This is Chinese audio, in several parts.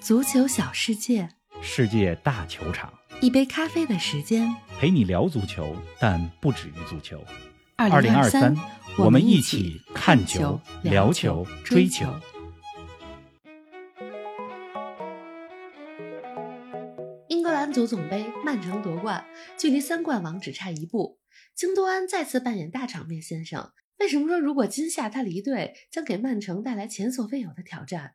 足球小世界，世界大球场，一杯咖啡的时间。陪你聊足球，但不止于足球。二零二三，我们一起起看球聊球、追球。英格兰足总杯，曼城夺冠，距离三冠王只差一步。京多安再次扮演大场面先生。为什么说如果今夏他离队，将给曼城带来前所未有的挑战？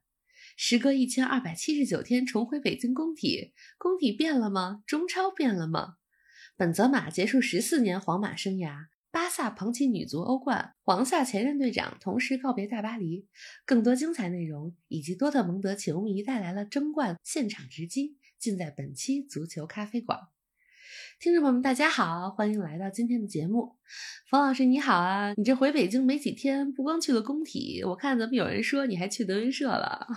时隔一千二百七十九天重回北京工体，工体变了吗？中超变了吗？本泽马结束十四年皇马生涯，巴萨捧起女足欧冠，黄萨前任队长同时告别大巴黎。更多精彩内容以及多特蒙德球迷带来了争冠现场直击，尽在本期足球咖啡馆。听众朋友们，大家好，欢迎来到今天的节目。冯老师你好啊，你这回北京没几天，不光去了工体，我看咱们有人说你还去德云社了。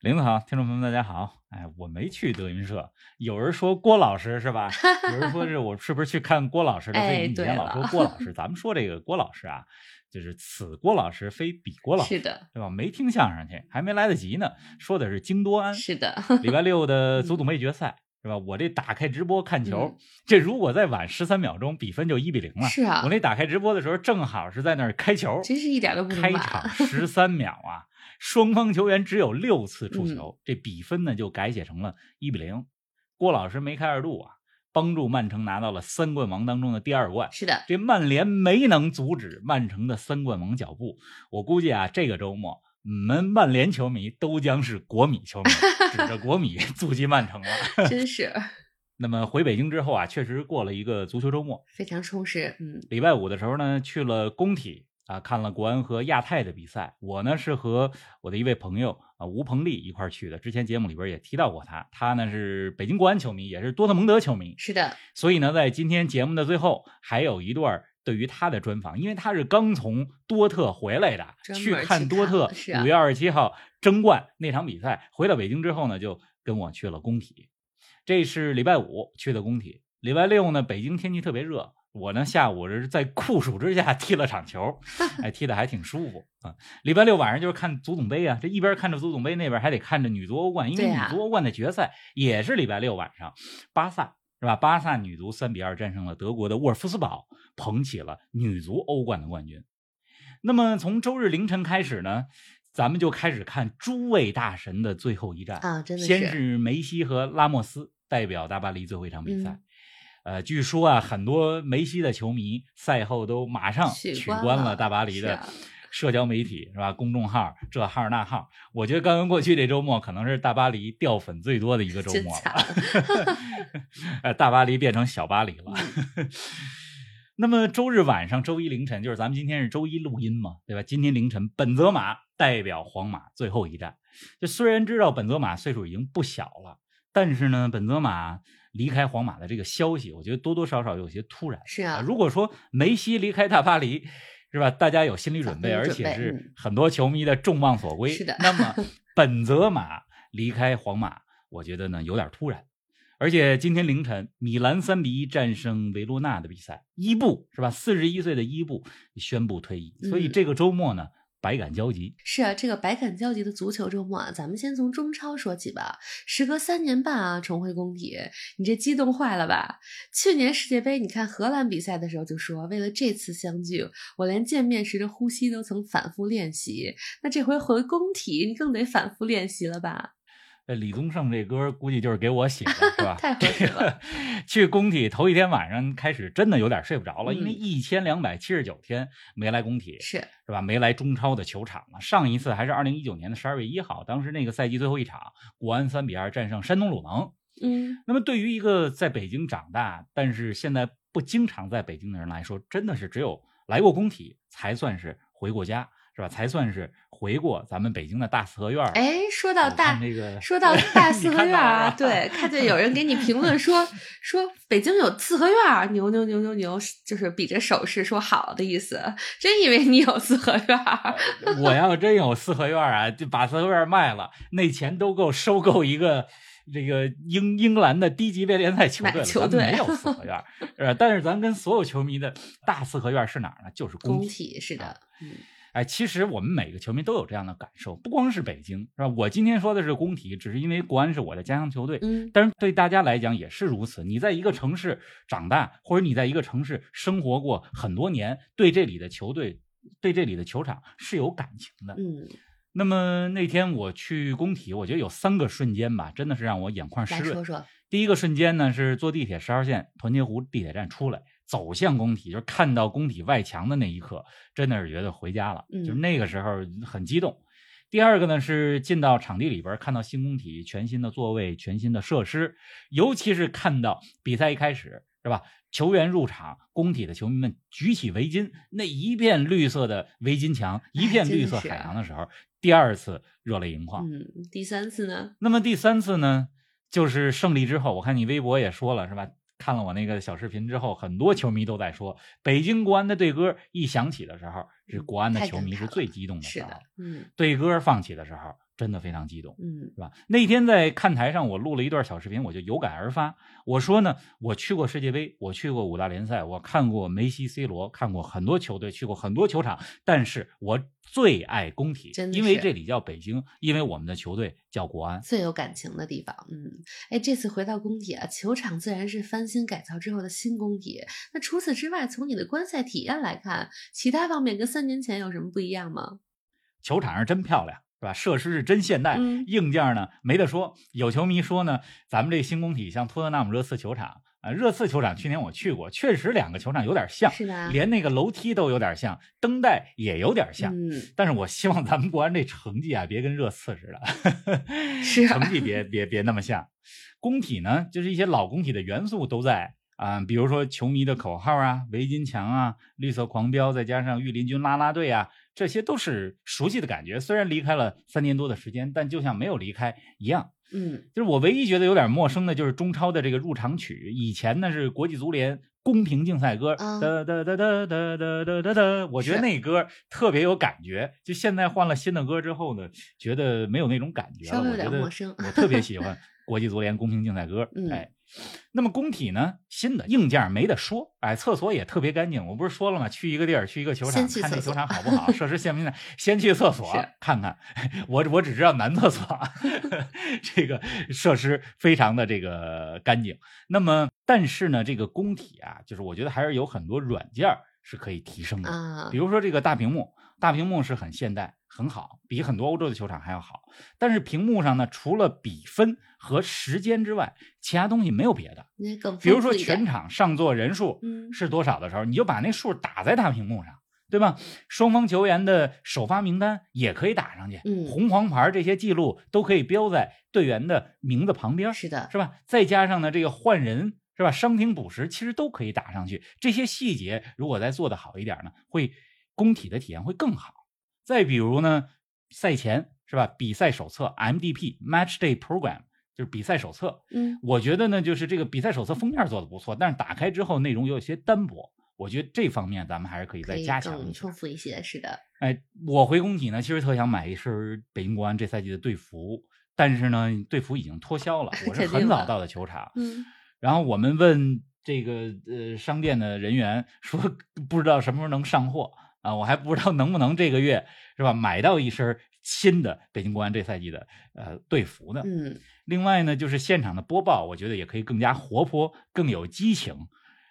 林子好，听众朋友们，大家好。哎，我没去德云社，有人说郭老师是吧？有人说是我是不是去看郭老师的？哎所以你以前老说郭老师，咱们说这个郭老师啊，就是此郭老师非彼郭老师，是的，对吧？没听相声去，还没来得及呢。说的是京多安，是的，礼拜六的 足总杯决赛。是吧？我这打开直播看球，嗯这如果再晚十三秒钟，比分就一比零了。是啊我那打开直播的时候，正好是在那儿开球，真是一点都不开场晚。十三秒啊，双方球员只有六次触嗯球，这比分呢就改写成了一比零。郭老师梅开二度啊，帮助曼城拿到了三冠王当中的第二冠。是的，这曼联没能阻止曼城的三冠王脚步，我估计啊，这个周末你们曼联球迷都将是国米球迷，指着国米 阻击曼城了。真是那么回北京之后啊，确实过了一个足球周末。非常充实。嗯，礼拜五的时候呢，去了工体啊，看了国安和亚太的比赛。我呢是和我的一位朋友啊吴鹏丽一块儿去的，之前节目里边也提到过他。他呢是北京国安球迷，也是多特蒙德球迷。是的，所以呢，在今天节目的最后，还有一段对于他的专访，因为他是刚从多特回来的，去看多特五月二十七号争冠那场比赛，回到北京之后呢，就跟我去了工体。这是礼拜五去的工体，礼拜六呢，北京天气特别热。我呢，下午是在酷暑之下 踢了场球，哎，踢的还挺舒服啊。礼拜六晚上就是看足总杯啊，这一边看着足总杯，那边还得看着女足欧冠，因为女足欧冠的决赛也是礼拜六晚上，巴萨是吧？巴萨女足三比二战胜了德国的沃尔夫斯堡，捧起了女足欧冠的冠军。那么从周日凌晨开始呢，咱们就开始看诸位大神的最后一战啊真的先是是梅西和拉莫斯代表大巴黎最后一场比赛。嗯呃，据说啊，很多梅西的球迷赛后都马上取取关了大巴黎的啊社交媒体，是吧？公众号这号那号，我觉得刚刚过去这周末可能是大巴黎掉粉最多的一个周末了。惨。呃，大巴黎变成小巴黎了。那么周日晚上、周一凌晨，就是咱们今天是周一录音嘛，对吧？今天凌晨，本泽马代表皇马最后一战。就虽然知道本泽马岁数已经不小了，但是呢，本泽马离开皇马的这个消息，我觉得多多少少有些突然。是啊如果说梅西离开大巴黎，是吧？大家有心理准备，而且是嗯很多球迷的众望所归。是的那么 本泽马离开皇马，我觉得呢有点突然。而且今天凌晨，米兰三比一战胜维罗纳的比赛，伊布是吧？四十一岁的伊布宣布退役，所以嗯这个周末呢，百感交集。是啊，这个百感交集的足球周末啊，咱们先从中超说起吧。时隔三年半啊，重回工体，你这激动坏了吧？去年世界杯，你看荷兰比赛的时候就说，为了这次相聚，我连见面时的呼吸都曾反复练习。那这回回工体，你更得反复练习了吧？这李宗盛这歌估计就是给我写的，是吧？太合适了。去工体头一天晚上开始，真的有点睡不着了，因为嗯一千两百七十九天没来工体，是，是吧？没来中超的球场了。上一次还是二零一九年的十二月一号，当时那个赛季最后一场，国安三比二战胜山东鲁能。嗯，那么对于一个在北京长大，但是现在不经常在北京的人来说，真的是只有来过工体才算是回过家，是吧？才算是回过咱们北京的大四合院儿。哎，说到大看这个说到 大四合院儿啊，对，看见有人给你评论说说北京有四合院儿，牛牛牛牛牛，就是比着手势说好的意思。真以为你有四合院儿，我要真有四合院儿啊，就把四合院儿卖了，那钱都够收购一个这个英英格兰的低级别联赛球队了。没有四合院儿，是吧？但是咱跟所有球迷的大四合院儿是哪儿呢？就是工体。体是的，嗯，哎，其实我们每个球迷都有这样的感受，不光是北京，是吧？我今天说的是工体，只是因为国安是我的家乡球队，嗯，但是对大家来讲也是如此。你在一个城市长大，或者你在一个城市生活过很多年，对这里的球队、对这里的球场是有感情的。嗯，那么那天我去工体，我觉得有三个瞬间吧，真的是让我眼眶湿润。说说，第一个瞬间呢，是坐地铁十号线团结湖地铁站出来，走向工体，就是看到工体外墙的那一刻，真的是觉得回家了，嗯就是那个时候很激动。第二个呢是进到场地里边，看到新工体全新的座位、全新的设施，尤其是看到比赛一开始是吧，球员入场，工体的球迷们举起围巾，那一片绿色的围巾墙，一片 绿色海洋的时候，第二次热泪盈眶。嗯，第三次呢？那么第三次呢，就是胜利之后，我看你微博也说了是吧？看了我那个小视频之后，很多球迷都在说，北京国安的队歌一响起的时候，是国安的球迷是最激动的时候。是的，嗯队歌放起的时候，真的非常激动。嗯是吧？那天在看台上，我录了一段小视频，我就有感而发。我说呢，我去过世界杯，我去过五大联赛，我看过梅西、C 罗，看过很多球队，去过很多球场，但是我最爱工体真，的因为这里叫北京，因为我们的球队叫国安。最有感情的地方，嗯，哎，这次回到工体啊，球场自然是翻新改造之后的新工体。那除此之外，从你的观赛体验来看，其他方面跟三年前有什么不一样吗？球场上真漂亮，是吧？设施是真现代，嗯硬件呢没得说。有球迷说呢，咱们这新工体像托特纳姆热刺球场啊，热刺球场去年我去过，确实两个球场有点像？连那个楼梯都有点像，灯带也有点像。嗯，但是我希望咱们国安这成绩啊，别跟热刺似的，是啊成绩别别别那么像。工体呢，就是一些老工体的元素都在啊、比如说球迷的口号啊、围巾墙啊、绿色狂飙，再加上御林军啦啦队啊，这些都是熟悉的感觉。虽然离开了三年多的时间，但就像没有离开一样。嗯就是我唯一觉得有点陌生的，就是中超的这个入场曲，以前呢是国际足联公平竞赛歌，啊哒哒哒哒哒哒哒哒哒，我觉得那歌特别有感觉。就现在换了新的歌之后呢，觉得没有那种感觉了。稍微有我觉得点陌生我特别喜 欢国际足联公平竞赛歌，嗯哎。那么工体呢，新的硬件没得说，哎，厕所也特别干净。我不是说了吗？去一个地儿，去一个球场看这球场好不好，设施现不现代，先去厕所看看。我我只知道男厕所，这个设施非常的这个干净。那么，但是呢，这个工体啊，就是我觉得还是有很多软件是可以提升的。啊比，如说这个大屏幕，大屏幕是很现代、很好，比很多欧洲的球场还要好。但是屏幕上呢，除了比分和时间之外，其他东西没有别的。比如说全场上座人数嗯是多少的时候，你就把那数打在大屏幕上，对吧？双方球员的首发名单也可以打上去，嗯红黄牌这些记录都可以标在队员的名字旁边，是的，是吧？再加上呢，这个换人是吧？伤停补时其实都可以打上去。这些细节如果再做得好一点呢，会工体的体验会更好。再比如呢，赛前是吧？比赛手册 MDP Match Day Program 就是比赛手册。嗯我觉得呢，就是这个比赛手册封面做的不错，但是打开之后内容有些单薄。我觉得这方面咱们还是可以再加强一下丰。富一些，是的，哎，我回工体呢，其实特想买一身北京国安这赛季的队服，但是呢，队服已经脱销了。我 是很早到的球场，嗯然后我们问这个呃商店的人员说，不知道什么时候能上货啊，我还不知道能不能这个月是吧买到一身新的北京国安这赛季的呃队服呢？嗯另外呢，就是现场的播报，我觉得也可以更加活泼，更有激情，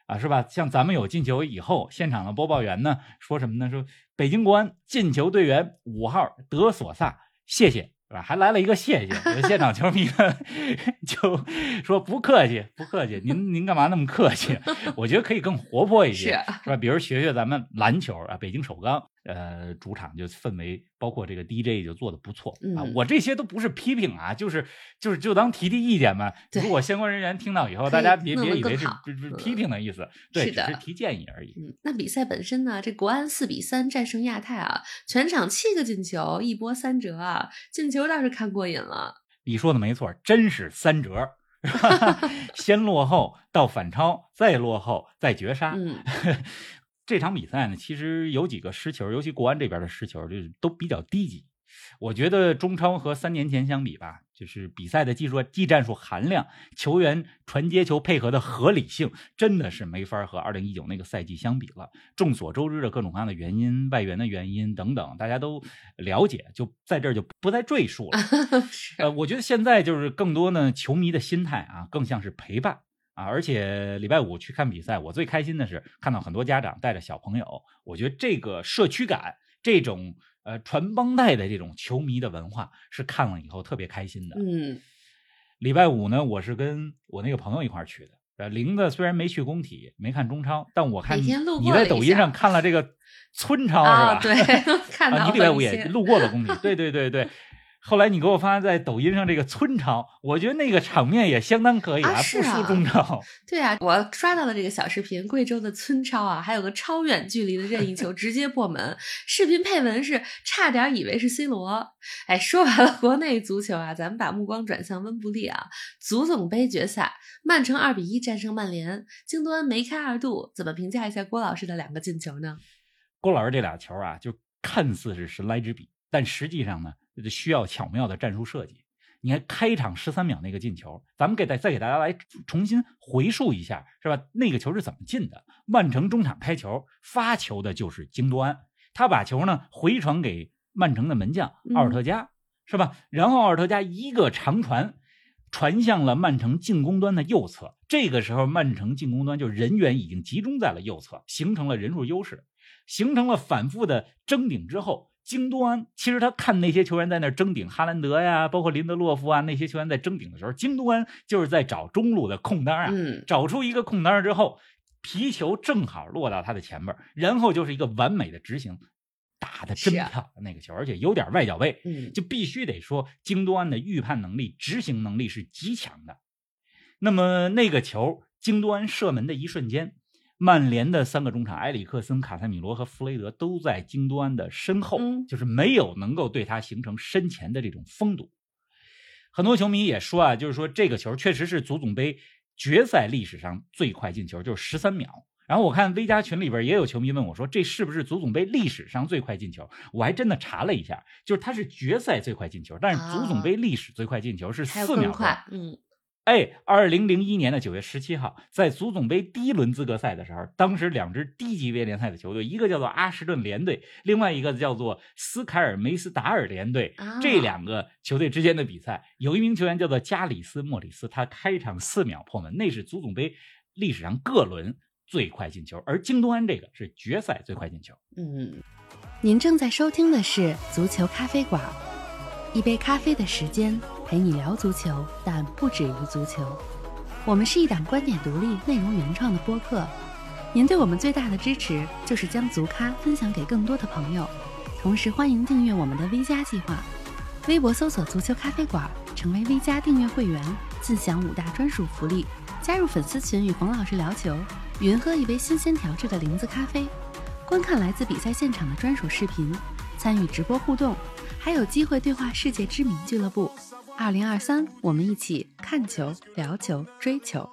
啊，是吧？像咱们有进球以后，现场的播报员呢说什么呢？说北京国安进球队员五号德索萨，谢谢。是吧？还来了一个谢谢，现场球迷呢 就说不客气，不客气，您您干嘛那么客气？我觉得可以更活泼一些，是是吧？比如学学咱们篮球啊，北京首钢，呃，主场就氛围，包括这个 DJ 就做的不错啊嗯。我这些都不是批评啊，就是就是就当提提意见嘛。如果相关人员听到以后，大家别别以为是批评的意思，对，只是提建议而已。嗯，那比赛本身呢？这国安四比三战胜亚太啊，全场七个进球，一波三折啊，进球倒是看过瘾了。你说的没错，真是三折。先落后到反超，再落后，再绝杀。嗯 这场比赛呢，其实有几个失球，尤其国安这边的失球，就是都比较低级。我觉得中超和三年前相比吧，就是比赛的技术、技战术含量、球员传接球配合的合理性，真的是没法和二零一九那个赛季相比了。众所周知的各种各样的原因、外援的原因等等，大家都了解，就在这儿就不再赘述了。呃，我觉得现在就是更多呢，球迷的心态啊，更像是陪伴。啊，而且礼拜五去看比赛，我最开心的是看到很多家长带着小朋友。我觉得这个社区感，这种呃传帮带的这种球迷的文化，是看了以后特别开心的。嗯，礼拜五呢，我是跟我那个朋友一块去的。呃，玲子虽然没去工体，没看中超，但我看你在抖音上看了这个村超是吧？对，看到你礼拜五也路过了工体。对对对对。后来你给我发在抖音上这个村超，我觉得那个场面也相当可以啊，不输中超。对啊，我刷到了这个小视频，贵州的村超啊，还有个超远距离的任意球直接破门，视频配文是差点以为是 C 罗。哎，说完了国内足球啊，咱们把目光转向温布利啊，足总杯决赛，曼城二比一战胜曼联，京多安梅开二度，怎么评价一下郭老师的两个进球呢？郭老师这俩球啊，就看似是神来之笔，但实际上呢？需要巧妙的战术设计。你看开场十三秒那个进球，咱们给再再给大家来重新回溯一下，是吧？那个球是怎么进的？曼城中场开球，发球的就是京多安，他把球呢回传给曼城的门将奥尔特加，是吧？然后奥尔特加一个长传，传向了曼城进攻端的右侧。这个时候，曼城进攻端就人员已经集中在了右侧，形成了人数优势，形成了反复的争顶之后。京多安其实他看那些球员在那争顶，哈兰德呀，包括林德洛夫啊，那些球员在争顶的时候，京多安就是在找中路的空当啊，找出一个空当之后，皮球正好落到他的前面，然后就是一个完美的执行，打的真漂亮那个球，而且有点外脚背，就必须得说京多安的预判能力、执行能力是极强的。那么那个球，京多安射门的一瞬间。曼联的三个中场埃里克森、卡塞米罗和弗雷德都在京多安的身后，就是没有能够对他形成身前的这种封堵。很多球迷也说啊，就是说这个球确实是足总杯决赛历史上最快进球，就是十三秒。然后我看 V 加群里边也有球迷问我说，这是不是足总杯历史上最快进球？我还真的查了一下，就是它是决赛最快进球，但是足总杯历史最快进球是四秒快，嗯。哎，二零零一年的九月十七号，在足总杯第一轮资格赛的时候，当时两支低级别联赛的球队，一个叫做阿什顿联队，另外一个叫做斯凯尔梅斯达尔联队。这两个球队之间的比赛，有一名球员叫做加里斯莫里斯，他开场四秒破门，那是足总杯历史上各轮最快进球。而京东安这个是决赛最快进球。嗯，您正在收听的是足球咖啡馆，一杯咖啡的时间。陪你聊足球，但不止于足球。我们是一档观点独立、内容原创的播客。您对我们最大的支持，就是将足咖分享给更多的朋友。同时，欢迎订阅我们的 V 加计划。微博搜索“足球咖啡馆”，成为 V 加订阅会员，自享五大专属福利：加入粉丝群与冯老师聊球，云喝一杯新鲜调制的零子咖啡，观看来自比赛现场的专属视频，参与直播互动，还有机会对话世界知名俱乐部。二零二三，我们一起看球、聊球、追球。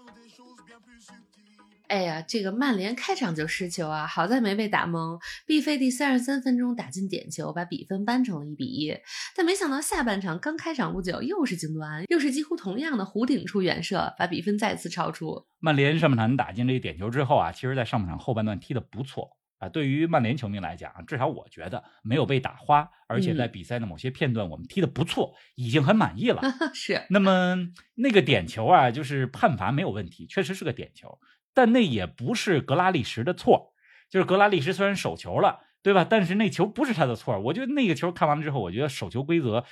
哎呀，这个曼联开场就失球啊，好在没被打懵。毕费第三十三分钟打进点球，把比分扳成了一比一。但没想到下半场刚开场不久，又是京多安，又是几乎同样的弧顶处远射，把比分再次超出。曼联上半场打进这个点球之后啊，其实在上半场后半段踢得不错。啊，对于曼联球迷来讲，至少我觉得没有被打花，而且在比赛的某些片段我们踢得不错，已经很满意了。是。那么那个点球啊，就是判罚没有问题，确实是个点球，但那也不是格拉利什的错，就是格拉利什虽然手球了。对吧？但是那球不是他的错，我觉得那个球看完了之后，我觉得手球规则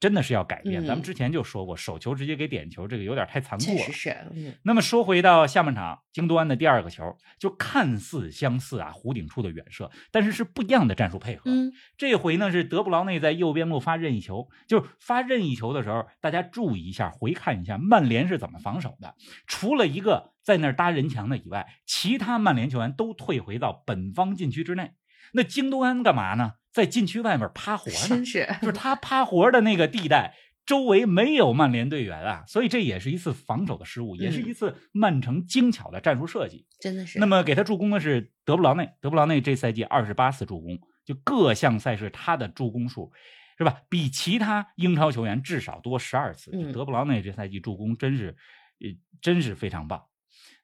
真的是要改变。咱们之前就说过，手球直接给点球，这个有点太残酷了。那么说回到下半场，京多安的第二个球，就看似相似啊，弧顶处的远射，但是是不一样的战术配合。嗯，这回呢是德布劳内在右边路发任意球，就是发任意球的时候，大家注意一下，回看一下曼联是怎么防守的。除了一个在那儿搭人墙的以外，其他曼联球员都退回到本方禁区之内。那京多安干嘛呢？在禁区外面趴活呢，真是就是他趴活的那个地带，周围没有曼联队员啊，所以这也是一次防守的失误，也是一次曼城精巧的战术设计，真的是。那么给他助攻的是德布劳内，德布劳内这赛季二十八次助攻，就各项赛事他的助攻数是吧？比其他英超球员至少多十二次。嗯德布劳内这赛季助攻真是，呃，真是非常棒。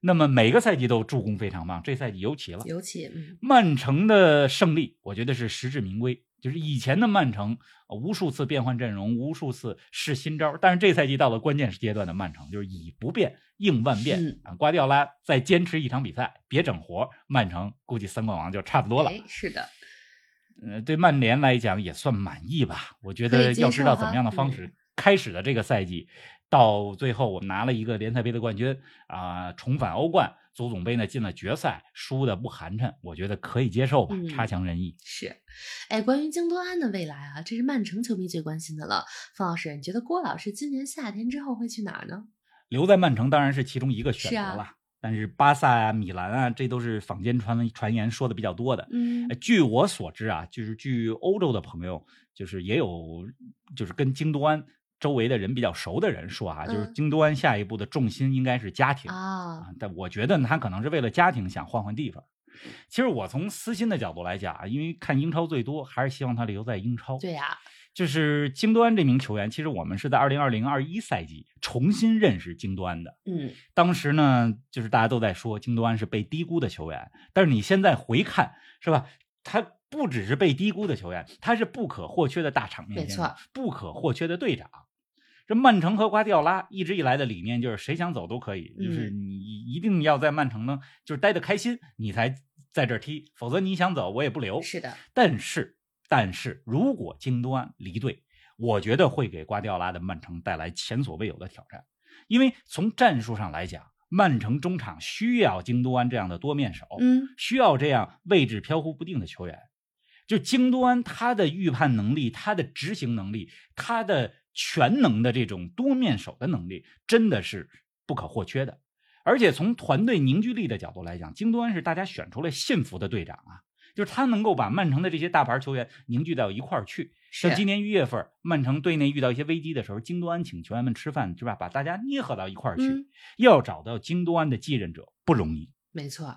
那么每个赛季都助攻非常棒，这赛季尤其了。尤其嗯曼城的胜利，我觉得是实至名归。就是以前的曼城，呃无数次变换阵容，无数次试新招，但是这赛季到了关键阶段的曼城，就是以不变应万变、嗯啊。瓜迪奥拉再坚持一场比赛，别整活，曼城估计三冠王就差不多了。哎是的，呃，对曼联来讲也算满意吧。我觉得要知道怎么样的方式嗯开始的这个赛季，到最后我们拿了一个联赛杯的冠军啊、重返欧冠，足总杯呢进了决赛，输的不寒碜，我觉得可以接受吧，嗯差强人意。是，哎，关于京多安的未来啊，这是曼城球迷最关心的了。方老师，你觉得郭老师今年夏天之后会去哪儿呢？留在曼城当然是其中一个选择了，但是巴萨啊、米兰啊，这都是坊间传闻传言说的比较多的。嗯呃据我所知啊，就是据欧洲的朋友，就是也有，就是跟京多安周围的人比较熟的人说啊，就是嗯京多安下一步的重心应该是家庭啊，啊，但我觉得呢他可能是为了家庭想换换地方。其实我从私心的角度来讲啊，因为看英超最多，还是希望他留在英超。对呀、就是京多安这名球员，其实我们是在二零二零二一赛季重新认识京多安的。嗯，当时呢，就是大家都在说京多安是被低估的球员，但是你现在回看，是吧？他不只是被低估的球员，他是不可或缺的大场面没错，不可或缺的队长。这曼城和瓜迪奥拉一直以来的理念就是谁想走都可以，就是嗯你一定要在曼城呢，就是待得开心，你才在这儿踢，否则你想走我也不留。是的，但是，但是如果京多安离队，我觉得会给瓜迪奥拉的曼城带来前所未有的挑战，因为从战术上来讲，曼城中场需要京多安这样的多面手，嗯，需要这样位置飘忽不定的球员。就京多安他的预判能力、他的执行能力、他的全能的这种多面手的能力，真的是不可或缺的。而且从团队凝聚力的角度来讲，京多安是大家选出来信服的队长啊，就是他能够把曼城的这些大牌球员凝聚到一块儿去。是像今年一月份，曼城队内遇到一些危机的时候，京多安请球员们吃饭，是吧？把大家捏合到一块儿去。嗯要找到京多安的继任者不容易。没错。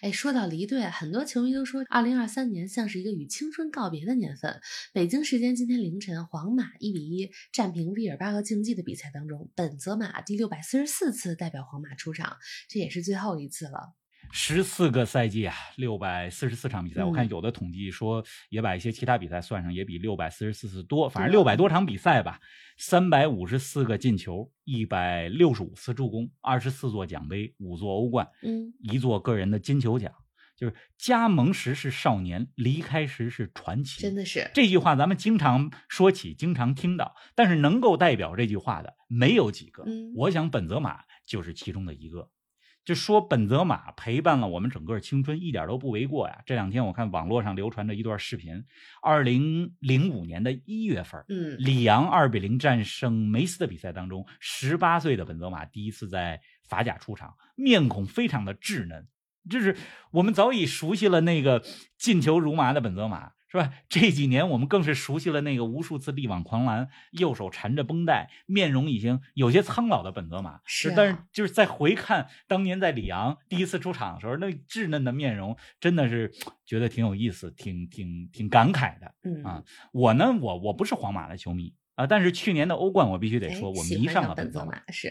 哎，说到离队，很多球迷都说，二零二三年像是一个与青春告别的年份。北京时间今天凌晨，皇马一比一战平毕尔巴鄂竞技的比赛当中，本泽马第六百四十四次代表皇马出场，这也是最后一次了。十四个赛季啊，六百四十四场比赛，嗯我看有的统计说也把一些其他比赛算上，也比六百四十四次多，反正六百多场比赛吧，三百五十四个进球，一百六十五次助攻，二十四座奖杯，五座欧冠，嗯，一座个人的金球奖。就是加盟时是少年，离开时是传奇。真的是，这句话咱们经常说起，经常听到，但是能够代表这句话的没有几个。嗯我想本泽马就是其中的一个。就说本泽马陪伴了我们整个青春，一点都不为过呀。这两天我看网络上流传着一段视频，二零零五年的一月份，嗯，里昂二比零战胜梅斯的比赛当中，十八岁的本泽马第一次在法甲出场，面孔非常的稚嫩，就是我们早已熟悉了那个进球如麻的本泽马，是吧？这几年我们更是熟悉了那个无数次力挽狂澜、右手缠着绷带、面容已经有些苍老的本泽马。是啊但是就是在回看当年在里昂第一次出场的时候，那稚嫩的面容，真的是觉得挺有意思，挺挺挺感慨的。嗯啊我呢，我我不是皇马的球迷啊，但是去年的欧冠我必须得哎说，我迷上了本泽马。泽马是，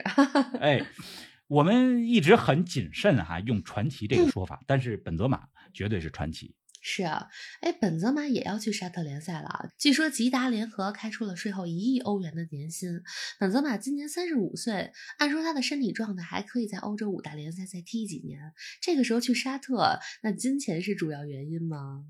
哎，我们一直很谨慎哈、用传奇这个说法，但是本泽马绝对是传奇。是啊，哎，本泽马也要去沙特联赛了啊。据说吉达联合开出了税后一亿欧元的年薪。本泽马今年三十五岁，按说他的身体状态还可以在欧洲五大联赛再踢几年。这个时候去沙特，那金钱是主要原因吗？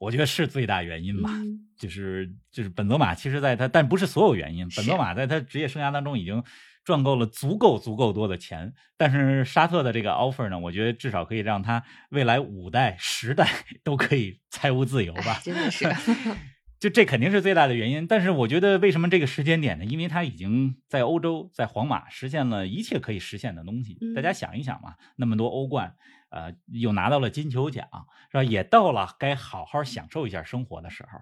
我觉得是最大原因吧，嗯就是就是本泽马，其实在他，但不是所有原因。本泽马在他职业生涯当中已经赚够了足够足够多的钱，但是沙特的这个 offer 呢，我觉得至少可以让他未来五代、十代 都可以财务自由吧哎，。真的是，就这肯定是最大的原因，但是我觉得为什么这个时间点呢？因为他已经在欧洲，在皇马实现了一切可以实现的东西。嗯大家想一想嘛，那么多欧冠，呃，又拿到了金球奖，是吧？也到了该好好享受一下生活的时候。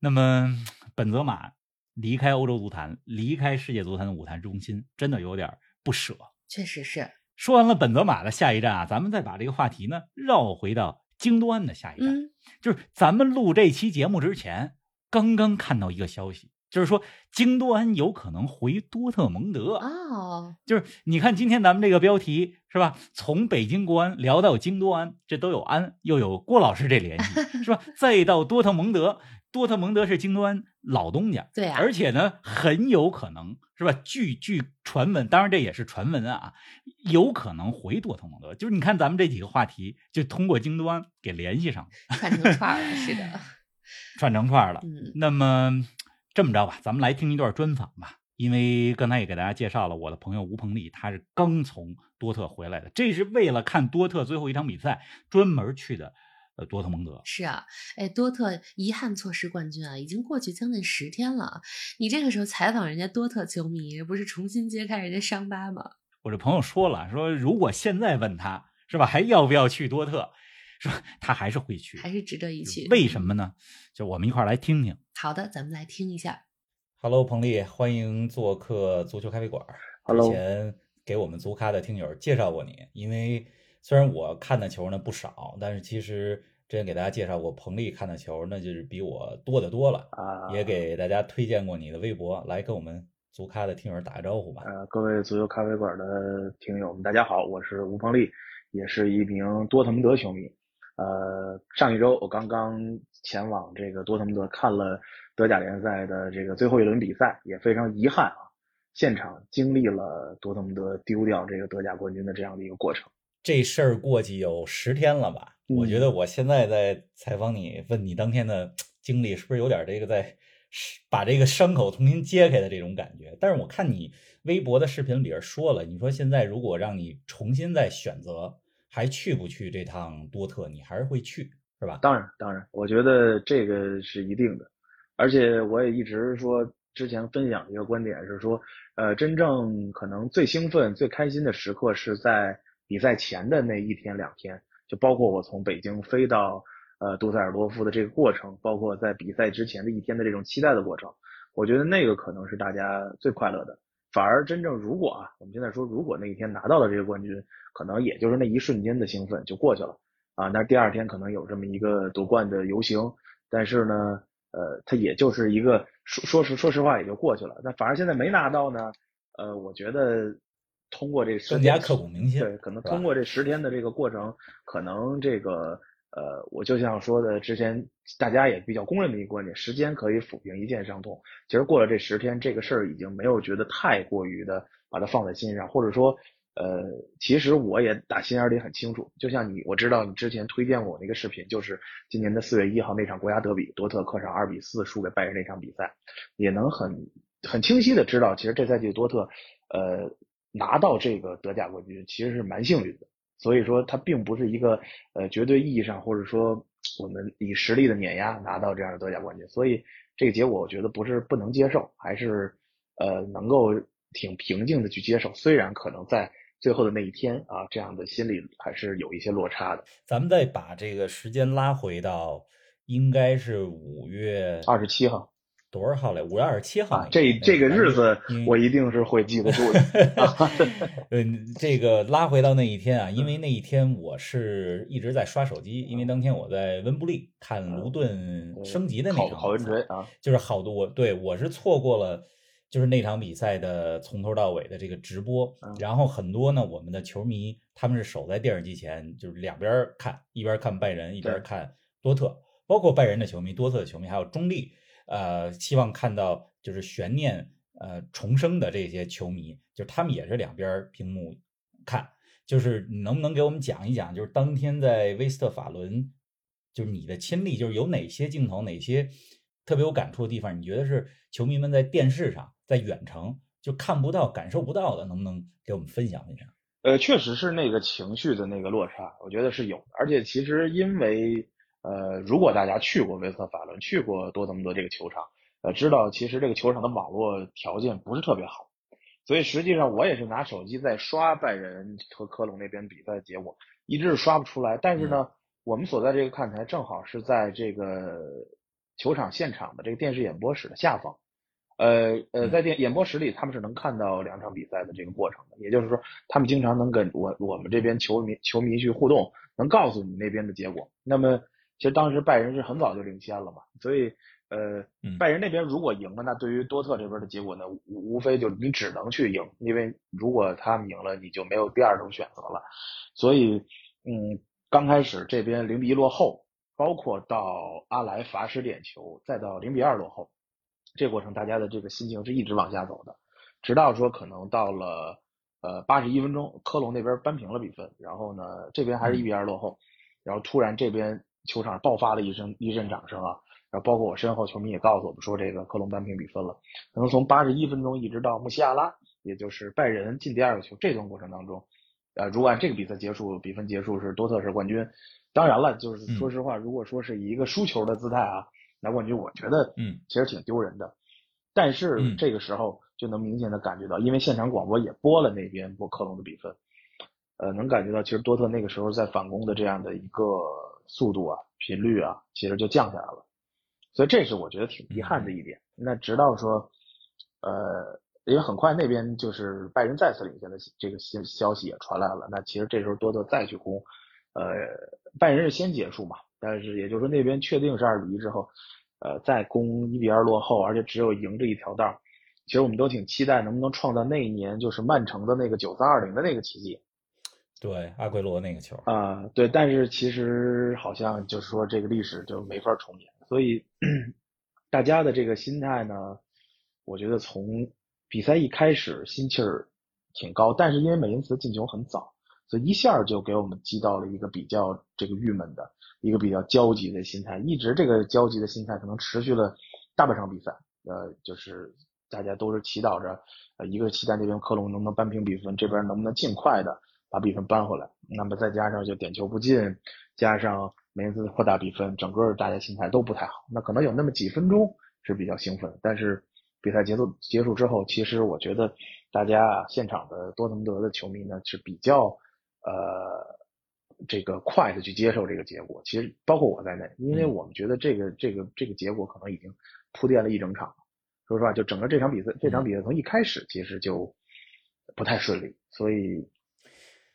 那么本泽马离开欧洲足坛，离开世界足坛的舞台中心，真的有点不舍。确实是。说完了本泽马的下一站啊，咱们再把这个话题呢绕回到京多安的下一站。嗯，就是咱们录这期节目之前，刚刚看到一个消息，就是说京多安有可能回多特蒙德。哦，就是你看今天咱们这个标题是吧？从北京国安聊到京多安，这都有安，又有郭老师这联系是吧？再到多特蒙德，多特蒙德是京多安老东家，对啊，而且呢，很有可能是吧？据据传闻，当然这也是传闻啊，有可能回多特蒙德。就是你看咱们这几个话题，就通过京多安给联系上了，串成串了，是的，串成串了。嗯，那么这么着吧，咱们来听一段专访吧。因为刚才也给大家介绍了，我的朋友吴鹏丽，他是刚从多特回来的，这是为了看多特最后一场比赛专门去的。呃，多特蒙德是啊，哎，多特遗憾错失冠军啊，已经过去将近十天了。你这个时候采访人家多特球迷，不是重新揭开人家伤疤吗？我这朋友说了，说如果现在问他是吧，还要不要去多特，说他还是会去，还是值得一去。为什么呢？就我们一块儿来听听。好的，咱们来听一下。Hello，彭丽，欢迎做客足球咖啡馆。Hello 之前给我们足咖的听友介绍过你，因为虽然我看的球呢不少，但是其实之前给大家介绍过彭丽看的球，那就是比我多得多了。啊，也给大家推荐过你的微博，来跟我们足咖的听友打个招呼吧。呃各位足球咖啡馆的听友们，大家好，我是吴鹏丽，也是一名多特蒙德球迷。呃，上一周我刚刚前往这个多特蒙德看了德甲联赛的这个最后一轮比赛，也非常遗憾啊，现场经历了多特蒙德丢掉这个德甲冠军的这样的一个过程。这事儿过去有十天了吧？嗯我觉得我现在在采访你，问你当天的经历，是不是有点这个在把这个伤口重新揭开的这种感觉？但是我看你微博的视频里边说了，你说现在如果让你重新再选择，还去不去这趟多特，你还是会去，是吧？当然，当然，我觉得这个是一定的，而且我也一直说，之前分享一个观点是说，呃，真正可能最兴奋、最开心的时刻是在比赛前的那一天两天，就包括我从北京飞到呃杜塞尔多夫的这个过程，包括在比赛之前的一天的这种期待的过程，我觉得那个可能是大家最快乐的。反而真正如果啊，我们现在说如果那一天拿到了这个冠军，可能也就是那一瞬间的兴奋就过去了啊。那第二天可能有这么一个夺冠的游行，但是呢，呃，它也就是一个说说实说实话也就过去了。那反而现在没拿到呢，呃，我觉得通过这十更加天刻骨铭心。对，可能通过这十天的这个过程，可能这个呃，我就像说的，之前大家也比较公认的一个观点，时间可以抚平一切伤痛。其实过了这十天，这个事儿已经没有觉得太过于的把它放在心上，或者说，呃，其实我也打心眼里很清楚，就像你，我知道你之前推荐过我那个视频，就是今年的四月一号那场国家德比，多特客场二比四输给拜仁那场比赛，也能很很清晰的知道，其实这赛季多特，呃，拿到这个德甲冠军其实是蛮幸运的。所以说，它并不是一个呃绝对意义上，或者说我们以实力的碾压拿到这样的德甲冠军。所以这个结果，我觉得不是不能接受，还是呃能够挺平静的去接受。虽然可能在最后的那一天啊，这样的心理还是有一些落差的。咱们再把这个时间拉回到，应该是五月二十七号多少号来？五月二十七号啊，这这个日子我一定是会记得住的。嗯，这个拉回到那一天啊，因为那一天我是一直在刷手机，因为当天我在温布利看卢顿升级的那郝场郝文比赛垂啊，就是好多我对我是错过了，就是那场比赛的从头到尾的这个直播，嗯然后很多呢我们的球迷他们是守在电视机前，就是两边儿看，一边看拜仁，一边对。看多特，包括拜仁的球迷、多特的球迷，还有中立，呃，希望看到就是悬念呃重生的这些球迷，就是他们也是两边屏幕看。就是你能不能给我们讲一讲，就是当天在威斯特法伦，就是你的亲历，就是有哪些镜头，哪些特别有感触的地方？你觉得是球迷们在电视上，在远程就看不到、感受不到的，能不能给我们分享分享？呃，确实是那个情绪的那个落差，我觉得是有。而且其实因为呃，如果大家去过威斯特法伦，去过多特蒙德这个球场，呃，知道其实这个球场的网络条件不是特别好，所以实际上我也是拿手机在刷拜仁和科隆那边比赛的结果，一直是刷不出来。但是呢，我们所在这个看台正好是在这个球场现场的这个电视演播室的下方。呃呃，嗯在电演播室里，他们是能看到两场比赛的这个过程的，也就是说，他们经常能跟我我们这边球迷球迷去互动，能告诉你那边的结果。那么，其实当时拜仁是很早就领先了嘛，所以呃嗯，拜仁那边如果赢了，那对于多特这边的结果呢，无无非就你只能去赢，因为如果他们赢了，你就没有第二种选择了。所以，嗯，刚开始这边零比一落后，包括到阿莱罚失点球，再到零比二落后，这过程大家的这个心情是一直往下走的，直到说可能到了呃八十一分钟，科隆那边扳平了比分，然后呢这边还是一比二落后，然后突然这边球场爆发了一声一阵掌声啊。然后包括我身后球迷也告诉我们说，这个科隆扳平比分了。可能从八十一分钟一直到穆西亚拉，也就是拜仁进第二个球这段过程当中，呃，如果按这个比赛结束，比分结束是多特是冠军。当然了，就是说实话，如果说是以一个输球的姿态啊拿冠军，我觉得嗯，其实挺丢人的。但是这个时候就能明显的感觉到，因为现场广播也播了那边播克隆的比分，呃，能感觉到其实多特那个时候在反攻的这样的一个速度啊、频率啊，其实就降下来了。所以这是我觉得挺遗憾的一点。那直到说，呃，因为很快那边就是拜仁再次领先的这个消消息也传来了。那其实这时候多特再去攻，呃，拜仁是先结束嘛，但是也就是说那边确定是二比一之后，呃，再攻一比二落后，而且只有赢这一条道。其实我们都挺期待能不能创造那一年就是曼城的那个九三二零的那个奇迹。对，阿圭罗那个球啊、对，但是其实好像就是说这个历史就没法重演。所以，大家的这个心态呢，我觉得从比赛一开始心气儿挺高，但是因为美因茨进球很早，所以一下就给我们击到了一个比较这个郁闷的一个比较焦急的心态，一直这个焦急的心态可能持续了大半场比赛。呃，就是大家都是祈祷着，呃，一个期待那边科隆能不能扳平比分，这边能不能尽快的把比分扳回来。那么再加上就点球不进，加上。梅恩斯扩大比分，整个大家心态都不太好。那可能有那么几分钟是比较兴奋，但是比赛结束结束之后，其实我觉得大家啊，现场的多特蒙德的球迷呢是比较呃这个快的去接受这个结果。其实包括我在内，因为我们觉得这个这个这个结果可能已经铺垫了一整场。说实话，就整个这场比赛，这场比赛从一开始其实就不太顺利，所以。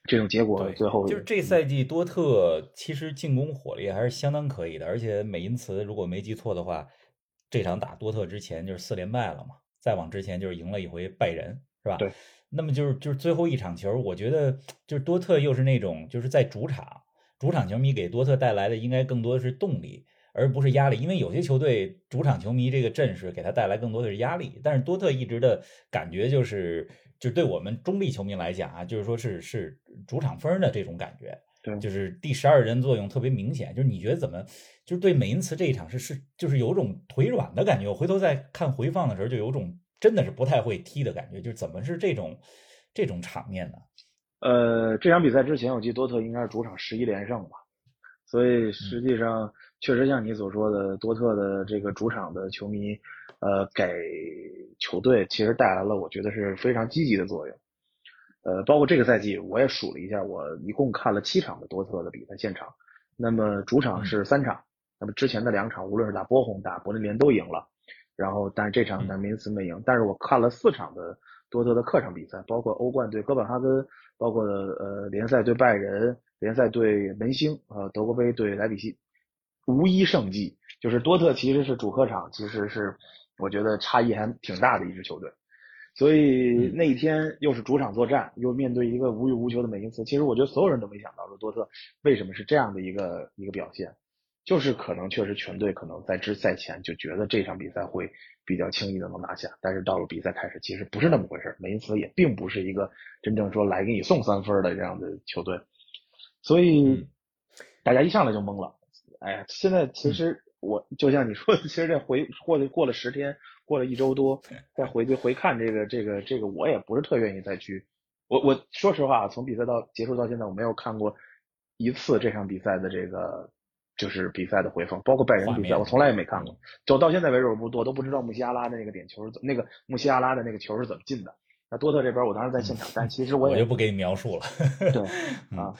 这种结果最后就是这赛季多特其实进攻火力还是相当可以的，而且美因茨如果没记错的话，这场打多特之前就是四连败了嘛，再往之前就是赢了一回拜仁，是吧？对。那么就是就是最后一场球，我觉得就是多特又是那种就是在主场，主场球迷给多特带来的应该更多的是动力，而不是压力，因为有些球队主场球迷这个阵势给他带来更多的是压力，但是多特一直的感觉就是。就对我们中立球迷来讲啊，就是说是是主场分的这种感觉，对，就是第十二人作用特别明显。就是你觉得怎么，就是对美因茨这一场是是就是有种腿软的感觉。我回头再看回放的时候，就有种真的是不太会踢的感觉。就是怎么是这种这种场面呢？呃，这场比赛之前，我记得多特应该是主场十一连胜吧，所以实际上确实像你所说的，多特的这个主场的球迷。呃，给球队其实带来了我觉得是非常积极的作用。呃，包括这个赛季，我也数了一下，我一共看了七场的多特的比赛现场。那么主场是三场，那么之前的两场，无论是打波鸿、打柏林联都赢了。然后，但是这场呢，梅因茨没赢。但是我看了四场的多特的客场比赛，包括欧冠对哥本哈根，包括呃联赛对拜仁，联赛对门兴，呃德国杯对莱比锡，无一胜绩。就是多特其实是主客场，其实是。我觉得差异还挺大的一支球队，所以那一天又是主场作战，又面对一个无欲无求的美因茨。其实我觉得所有人都没想到说多特为什么是这样的一个一个表现，就是可能确实全队可能在之赛前就觉得这场比赛会比较轻易的能拿下，但是到了比赛开始，其实不是那么回事。美因茨也并不是一个真正说来给你送三分的这样的球队，所以大家一上来就懵了。哎呀，现在其实。我就像你说的，其实这回过了过了十天，过了一周多，再回去回看这个这个这个，我也不是特愿意再去。我我说实话，从比赛到结束到现在，我没有看过一次这场比赛的这个就是比赛的回放，包括拜仁比赛，我从来也没看过。就到现在为止，我不多都不知道穆西亚拉的那个点球是怎那个穆西亚拉的那个球是怎么进的。那多特这边，我当时在现场，但其实我也我就不给你描述了。对啊。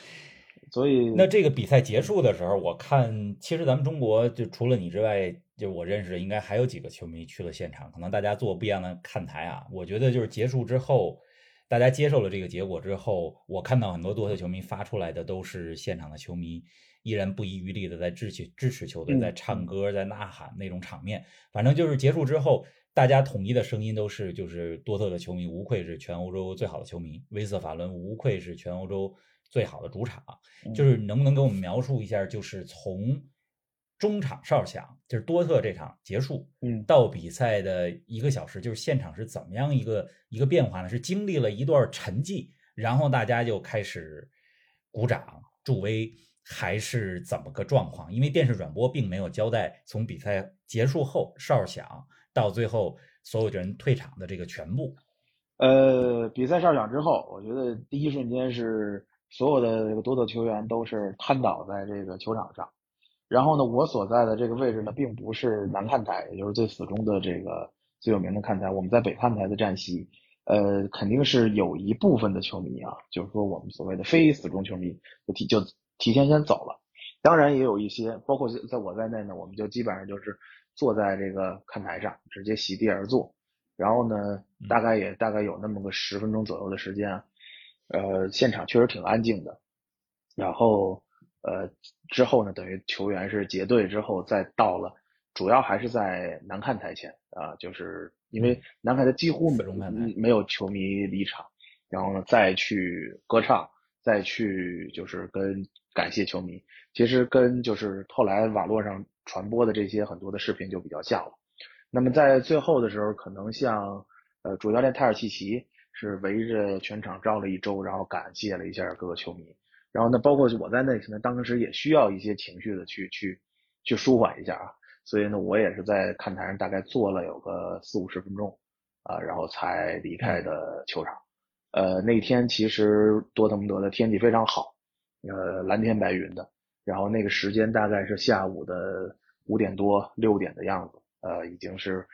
所以，那这个比赛结束的时候，我看其实咱们中国就除了你之外，就我认识的应该还有几个球迷去了现场，可能大家坐不一样的看台啊。我觉得就是结束之后，大家接受了这个结果之后，我看到很多多特球迷发出来的都是现场的球迷依然不遗余力的在支持支持球队，嗯在唱歌，在呐喊那种场面。反正就是结束之后，大家统一的声音都是，就是多特的球迷无愧是全欧洲最好的球迷，威斯特法伦无愧是全欧洲最好的主场。嗯就是能不能给我们描述一下，就是从中场哨响，就是多特这场结束，嗯到比赛的一个小时，就是现场是怎么样一个一个变化呢？是经历了一段沉寂，然后大家就开始鼓掌助威，还是怎么个状况？因为电视转播并没有交代从比赛结束后哨响到最后所有人退场的这个全部。呃，比赛哨响之后，我觉得第一瞬间是所有的这个多特球员都是瘫倒在这个球场上。然后呢，我所在的这个位置呢，并不是南看台，也就是最死忠的这个最有名的看台，我们在北看台的站席。呃，肯定是有一部分的球迷啊，就是说我们所谓的非死忠球迷，就提就提前先走了。当然也有一些，包括在我在内呢，我们就基本上就是坐在这个看台上，直接席地而坐。然后呢，大概也大概有那么个十分钟左右的时间啊，呃，现场确实挺安静的。然后呃之后呢，等于球员是结队之后再到了，主要还是在南看台前啊，就是因为南看台几乎没四中看台没有球迷离场，然后呢再去歌唱，再去就是跟感谢球迷。其实跟就是后来网络上传播的这些很多的视频就比较像了。那么在最后的时候，可能像呃主教练泰尔契奇是围着全场绕了一周，然后感谢了一下各个球迷。然后呢，包括我在内，可能当时也需要一些情绪的去去去舒缓一下啊。所以呢，我也是在看台上大概坐了有个四五十分钟啊，然后才离开的球场。呃，那天其实多特蒙德的天气非常好，呃，蓝天白云的。然后那个时间大概是下午的五点多六点的样子，呃，已经是，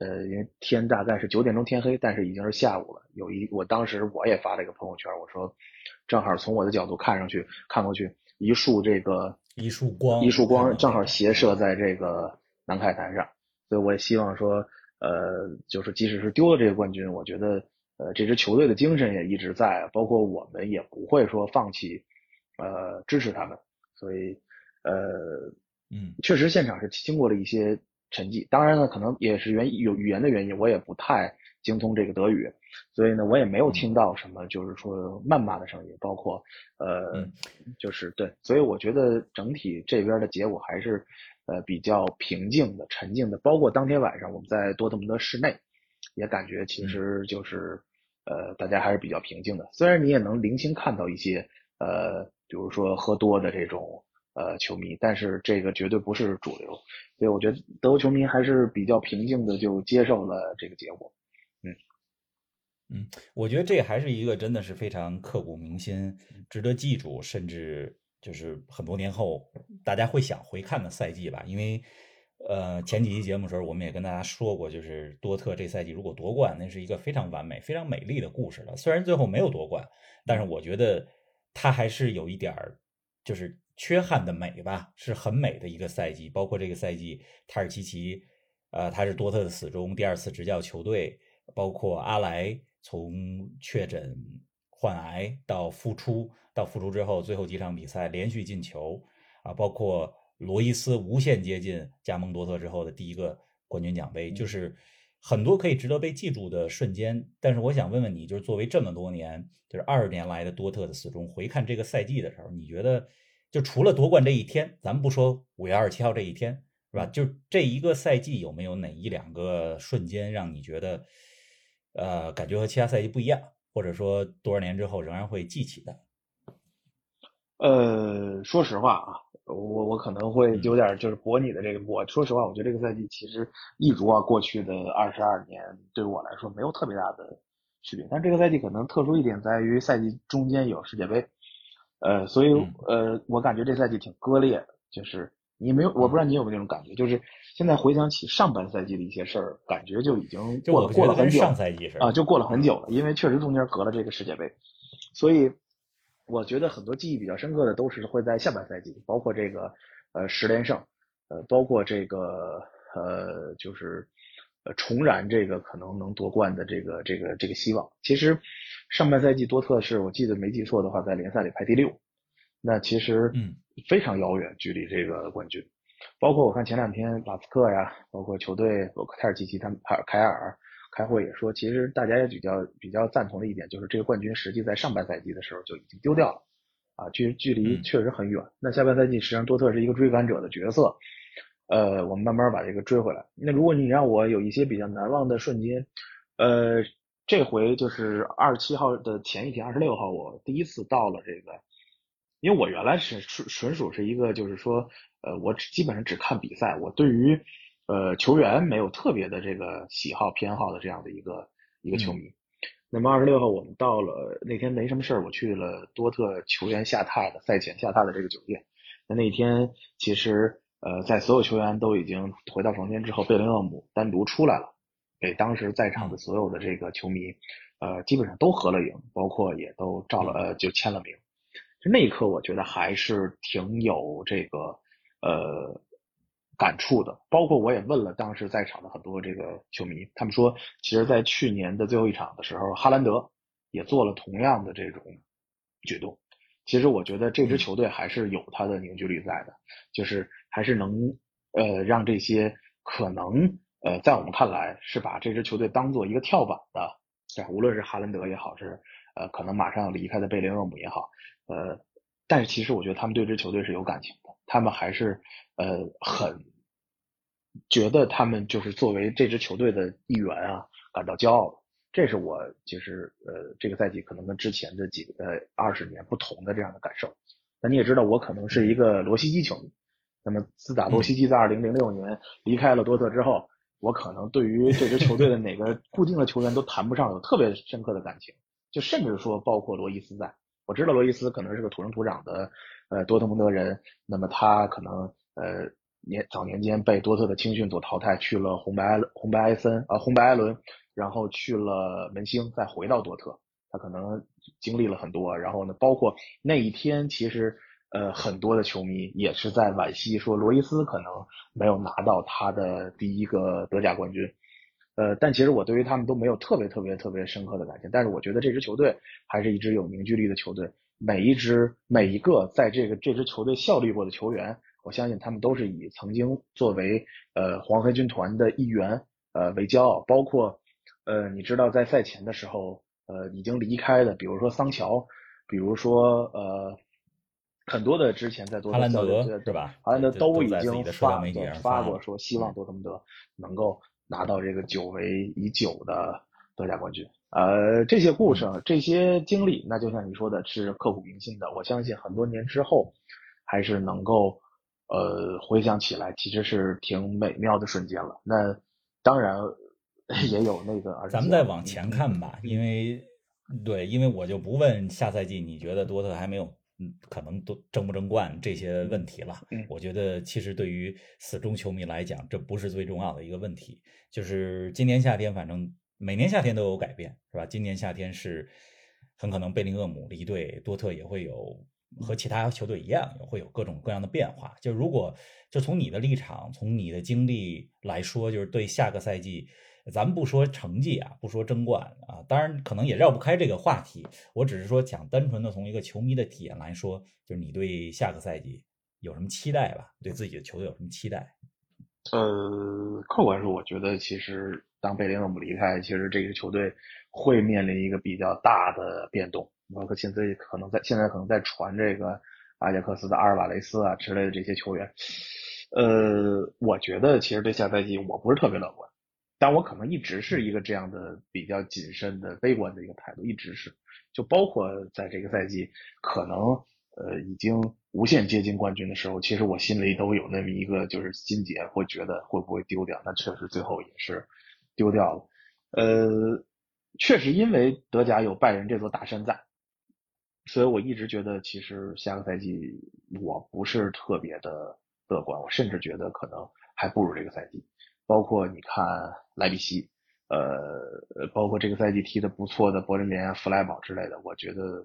呃，因为天大概是九点钟天黑，但是已经是下午了。有一，我当时我也发了一个朋友圈，我说，正好从我的角度看上去，看过去一束这个一束光一束光正好斜射在这个南看台上，所以我也希望说，呃，就是即使是丢了这个冠军，我觉得，呃，这支球队的精神也一直在，包括我们也不会说放弃，呃，支持他们。所以，呃，嗯，确实现场是经过了一些沉寂。当然呢，可能也是原有语言的原因，我也不太精通这个德语，所以呢，我也没有听到什么就是说谩骂的声音，包括呃，嗯就是对，所以我觉得整体这边的结果还是呃比较平静的、沉静的。包括当天晚上我们在多特蒙德室内，也感觉其实就是呃大家还是比较平静的。虽然你也能零星看到一些呃，比如说喝多的这种呃球迷，但是这个绝对不是主流，所以我觉得德国球迷还是比较平静的就接受了这个结果。嗯，嗯我觉得这还是一个真的是非常刻骨铭心、值得记住，甚至就是很多年后大家会想回看的赛季吧。因为，呃，前几期节目的时候我们也跟大家说过，就是多特这赛季如果夺冠，那是一个非常完美、非常美丽的故事了。虽然最后没有夺冠，但是我觉得他还是有一点儿就是缺憾的美吧，是很美的一个赛季。包括这个赛季，塔尔奇奇，呃，他是多特的死忠，第二次执教球队，包括阿莱。从确诊患癌到复出，到复出之后，最后几场比赛连续进球啊，包括罗伊斯无限接近加盟多特之后的第一个冠军奖杯，就是很多可以值得被记住的瞬间。但是我想问问你，就是作为这么多年，就是二十年来的多特的死忠，回看这个赛季的时候，你觉得就除了夺冠这一天，咱们不说五月二十七号这一天，是吧？就这一个赛季有没有哪一两个瞬间让你觉得？呃，感觉和其他赛季不一样，或者说多少年之后仍然会记起的。呃，说实话啊，我我可能会有点就是驳你的这个。我说实话，我觉得这个赛季其实一如啊过去的二十二年，对我来说没有特别大的区别。但这个赛季可能特殊一点在于赛季中间有世界杯，呃，所以呃，我感觉这赛季挺割裂的。就是你没有，我不知道你有没有那种感觉，就是现在回想起上半赛季的一些事儿，感觉就已经过了过了很久上赛季是啊，就过了很久了，因为确实中间隔了这个世界杯，所以我觉得很多记忆比较深刻的都是会在下半赛季，包括这个呃十连胜，呃，包括这个呃就是呃重燃这个可能能夺冠的这个这个这个希望。其实上半赛季多特是我记得没记错的话，在联赛里排第六，那其实嗯非常遥远，距离这个冠军。包括我看前两天马斯克呀，包括球队，包括泰尔基奇他们凯尔凯尔开会也说，其实大家也比较比较赞同的一点就是这个冠军实际在上半赛季的时候就已经丢掉了。啊，距距离确实很远。那下半赛季实际上多特是一个追赶者的角色，呃，我们慢慢把这个追回来。那如果你让我有一些比较难忘的瞬间，呃，这回就是二十七号的前一天，二十六号我第一次到了这个，因为我原来是纯纯属是一个就是说，呃，我基本上只看比赛，我对于呃球员没有特别的这个喜好偏好的这样的一个一个球迷。那么二十六号我们到了那天没什么事儿，我去了多特球员下榻的赛前下榻的这个酒店。那那天其实呃在所有球员都已经回到房间之后，贝林厄姆单独出来了，给当时在场的所有的这个球迷呃基本上都合了影，包括也都照了呃就签了名。就那一刻我觉得还是挺有这个呃。感触的，包括我也问了当时在场的很多这个球迷，他们说，其实，在去年的最后一场的时候，哈兰德也做了同样的这种举动。其实，我觉得这支球队还是有它的凝聚力在的，就是还是能呃让这些可能呃在我们看来是把这支球队当做一个跳板的，对，无论是哈兰德也好，是呃可能马上要离开的贝林厄姆也好，呃，但是其实我觉得他们对这支球队是有感情的，他们还是呃很。觉得他们就是作为这支球队的一员啊，感到骄傲。这是我其实呃这个赛季可能跟之前的几个呃二十年不同的这样的感受。那你也知道，我可能是一个罗西基球迷。那么自打罗西基在二零零六年离开了多特之后，我可能对于这支球队的哪个固定的球员都谈不上有特别深刻的感情。就甚至说，包括罗伊斯在，我知道罗伊斯可能是个土生土长的呃多特蒙德人，那么他可能呃。年早年间被多特的青训所淘汰，去了红白红白埃森啊红白埃伦，然后去了门兴，再回到多特，他可能经历了很多。然后呢，包括那一天，其实呃很多的球迷也是在惋惜，说罗伊斯可能没有拿到他的第一个德甲冠军。呃，但其实我对于他们都没有特别特别特别深刻的感情。但是我觉得这支球队还是一支有凝聚力的球队，每一支每一个在这个这支球队效力过的球员。我相信他们都是以曾经作为呃黄黑军团的一员呃为骄傲，包括呃你知道在赛前的时候呃已经离开的，比如说桑乔，比如说呃很多的之前在多特效力的是吧？哈兰德都已经发发过说希望多特蒙德能够拿到这个久违已久的德甲冠军。呃，这些故事这些经历，那就像你说的是刻骨铭心的。我相信很多年之后还是能够。呃，回想起来其实是挺美妙的瞬间了。那当然 也有那个，咱们再往前看吧，因为对，因为我就不问下赛季你觉得多特还没有嗯可能都争不争冠这些问题了。嗯，我觉得其实对于死忠球迷来讲，这不是最重要的一个问题。就是今年夏天，反正每年夏天都有改变，是吧？今年夏天是很可能贝林厄姆离队，多特也会有。和其他球队一样，也会有各种各样的变化。就如果就从你的立场，从你的经历来说，就是对下个赛季，咱们不说成绩啊，不说争冠啊，当然可能也绕不开这个话题。我只是说，想单纯的从一个球迷的体验来说，就是你对下个赛季有什么期待吧？对自己的球队有什么期待？呃，客观说，我觉得其实当贝林厄姆离开，其实这个球队会面临一个比较大的变动。包括现在可能在现在可能在传这个阿贾克斯的阿尔瓦雷斯啊之类的这些球员，呃，我觉得其实对下赛季我不是特别乐观，但我可能一直是一个这样的比较谨慎的悲观的一个态度，一直是，就包括在这个赛季可能呃已经无限接近冠军的时候，其实我心里都有那么一个就是心结，会觉得会不会丢掉？那确实最后也是丢掉了，呃，确实因为德甲有拜仁这座大山在。所以我一直觉得，其实下个赛季我不是特别的乐观，我甚至觉得可能还不如这个赛季。包括你看莱比锡，呃，包括这个赛季踢的不错的柏林联、弗莱堡之类的，我觉得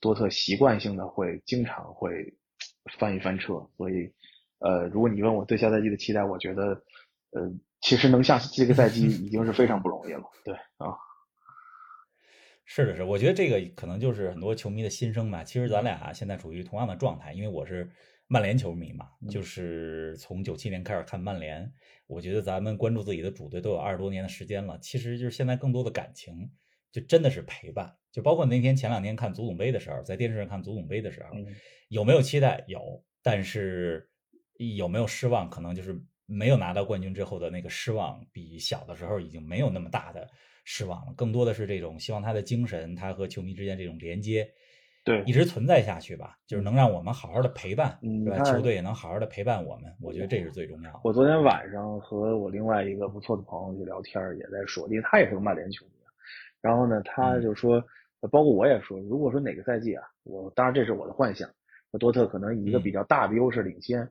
多特习惯性的会经常会翻一翻车。所以，呃，如果你问我对下赛季的期待，我觉得，呃，其实能下这个赛季已经是非常不容易了。对啊，是的是，我觉得这个可能就是很多球迷的心声吧。其实咱俩现在处于同样的状态，因为我是曼联球迷嘛，就是从九七年开始看曼联，我觉得咱们关注自己的主队都有二十多年的时间了。其实就是现在更多的感情，就真的是陪伴。就包括那天前两天看足总杯的时候，在电视上看足总杯的时候，有没有期待？有，但是有没有失望？可能就是没有拿到冠军之后的那个失望，比小的时候已经没有那么大的。失望了，更多的是这种希望他的精神，他和球迷之间这种连接，对，一直存在下去吧，就是能让我们好好的陪伴，对吧？球队也能好好的陪伴我们，我觉得这是最重要的。我昨天晚上和我另外一个不错的朋友去聊天，也在说，因为他也是个曼联球迷，然后呢，他就说，包括我也说，如果说哪个赛季啊，我当然这是我的幻想，多特可能以一个比较大的优势领先，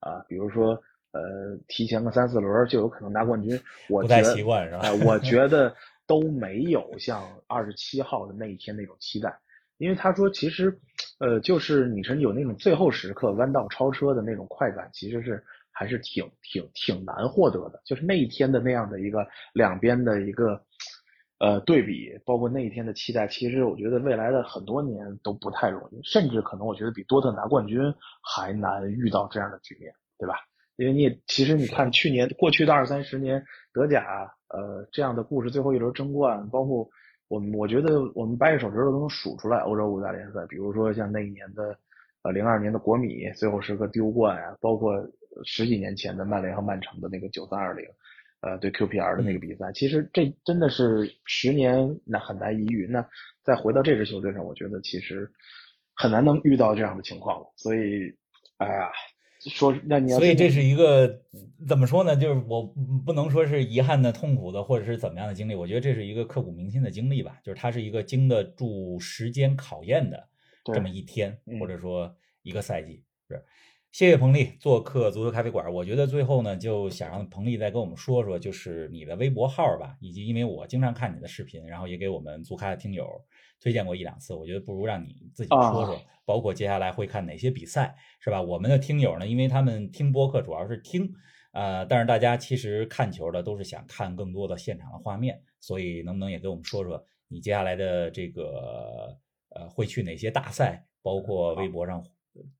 啊，比如说。呃，提前个三四轮就有可能拿冠军，我不太习惯是吧？我觉 得都没有像二十七号的那一天那种期待，因为他说其实，呃，就是你是有那种最后时刻弯道超车的那种快感，其实是还是挺挺挺难获得的。就是那一天的那样的一个两边的一个呃对比，包括那一天的期待，其实我觉得未来的很多年都不太容易，甚至可能我觉得比多特拿冠军还难遇到这样的局面，对吧？因为你也其实你看去年过去的二三十年德甲呃这样的故事最后一轮争冠，包括我们我觉得我们掰着手指头都能数出来欧洲五大联赛，比如说像那一年的呃零二年的国米最后是个丢冠啊，包括十几年前的曼联和曼城的那个九三二零呃对 QPR 的那个比赛，其实这真的是十年那很难一遇。那再回到这支球队上，我觉得其实很难能遇到这样的情况了。所以哎呀。说，那你要所以这是一个怎么说呢？就是我不能说是遗憾的、痛苦的，或者是怎么样的经历。我觉得这是一个刻骨铭心的经历吧。就是它是一个经得住时间考验的这么一天，或者说一个赛季。是，谢谢彭丽做客足球咖啡馆。我觉得最后呢，就想让彭丽再跟我们说说，就是你的微博号吧，以及因为我经常看你的视频，然后也给我们足咖的听友。推荐过一两次，我觉得不如让你自己说说，包括接下来会看哪些比赛，是吧？我们的听友呢，因为他们听播客主要是听，呃，但是大家其实看球的都是想看更多的现场的画面，所以能不能也给我们说说你接下来的这个呃会去哪些大赛，包括微博上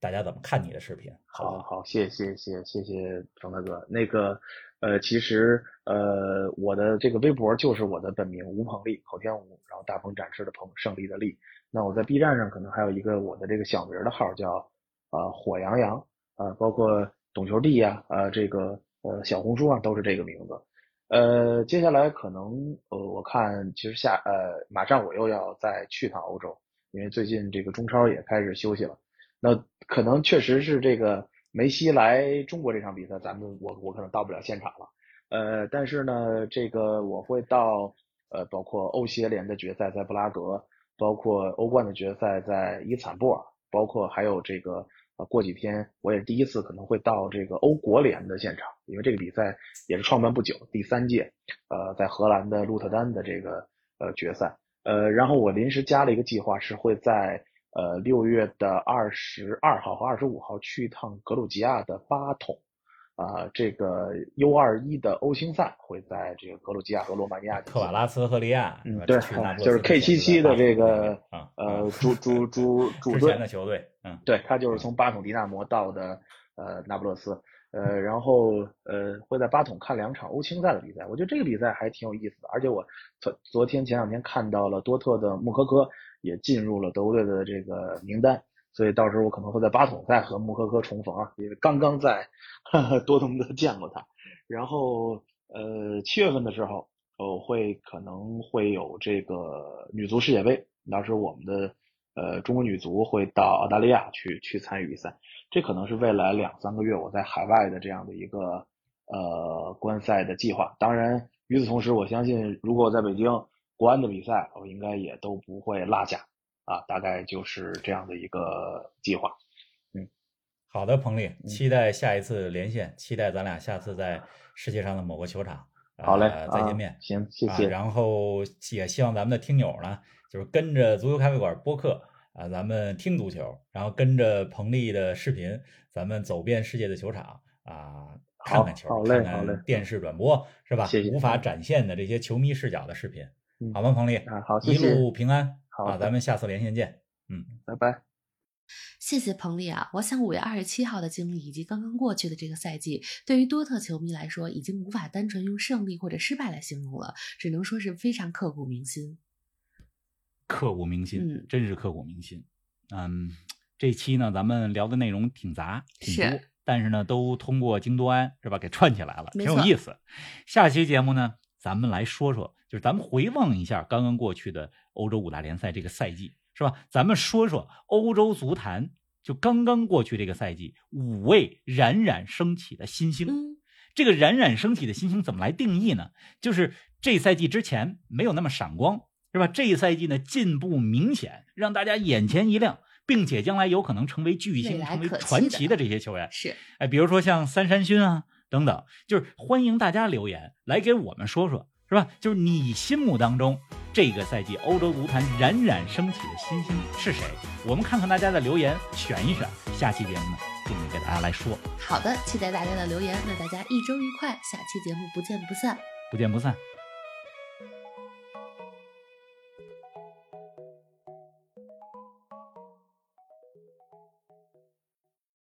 大家怎么看你的视频？好好，谢谢谢谢谢谢张大哥，那个。呃，其实呃，我的这个微博就是我的本名吴鹏立，口天吴，然后大鹏展翅的鹏，胜利的利。那我在 B 站上可能还有一个我的这个小名的号叫呃火羊羊啊，包括懂球帝呀啊，这个呃小红书啊都是这个名字。呃，接下来可能呃我看其实下呃马上我又要再去趟欧洲，因为最近这个中超也开始休息了，那可能确实是这个。梅西来中国这场比赛，咱们我我可能到不了现场了，呃，但是呢，这个我会到，呃，包括欧协联的决赛在布拉格，包括欧冠的决赛在伊斯坦布尔，包括还有这个，过几天我也第一次可能会到这个欧国联的现场，因为这个比赛也是创办不久，第三届，呃，在荷兰的鹿特丹的这个呃决赛，呃，然后我临时加了一个计划，是会在。呃，六月的二十二号和二十五号去一趟格鲁吉亚的巴统，啊，这个 U 二一的欧青赛会在这个格鲁吉亚和罗马尼亚。特瓦拉斯和利亚，嗯，对，就是 K 七七的这个呃主 主主主队的球队，嗯，对他就是从巴统迪纳摩到的呃那不勒斯，呃，然后呃会在巴统看两场欧青赛的比赛，我觉得这个比赛还挺有意思的，而且我昨昨天前两天看到了多特的穆科科。也进入了德国队的这个名单，所以到时候我可能会在巴统再和穆科科重逢啊，因为刚刚在多特蒙德见过他。然后呃七月份的时候，我会可能会有这个女足世界杯，到时候我们的呃中国女足会到澳大利亚去去参与比赛，这可能是未来两三个月我在海外的这样的一个呃观赛的计划。当然与此同时，我相信如果我在北京。国安的比赛，我应该也都不会落下啊，大概就是这样的一个计划。嗯，好的，彭丽，期待下一次连线，期待咱俩下次在世界上的某个球场，好嘞，再见面。行，谢谢。然后也希望咱们的听友呢，就是跟着足球咖啡馆播客啊，咱们听足球，然后跟着彭丽的视频，咱们走遍世界的球场啊，看看球，看看电视转播是吧？谢谢无法展现的这些球迷视角的视频，嗯好吗？彭丽，啊好谢一路平安，啊，好啊咱们下次连线见。嗯拜拜。谢谢彭丽啊！我想五月二十七号的经历以及刚刚过去的这个赛季，对于多特球迷来说，已经无法单纯用胜利或者失败来形容了，只能说是非常刻骨铭心。刻骨铭心，嗯真是刻骨铭心。嗯，这期呢，咱们聊的内容挺杂，挺多是，但是呢，都通过京多安是吧给串起来了，挺有意思。下期节目呢，咱们来说说，就是咱们回望一下刚刚过去的欧洲五大联赛这个赛季，是吧？咱们说说欧洲足坛，就刚刚过去这个赛季，五位冉冉升起的新星。嗯，这个冉冉升起的新星怎么来定义呢？就是这赛季之前没有那么闪光，是吧？这一赛季呢进步明显，让大家眼前一亮，并且将来有可能成为巨星、成为传奇的这些球员。是哎，比如说像三山勋啊等等，就是欢迎大家留言来给我们说说，是吧？就是你心目当中这个赛季欧洲足坛冉冉升起的新星是谁？我们看看大家的留言，选一选。下期节目呢，尽力给大家来说，好的，期待大家的留言。那大家一周愉快，下期节目不见不散。不见不散。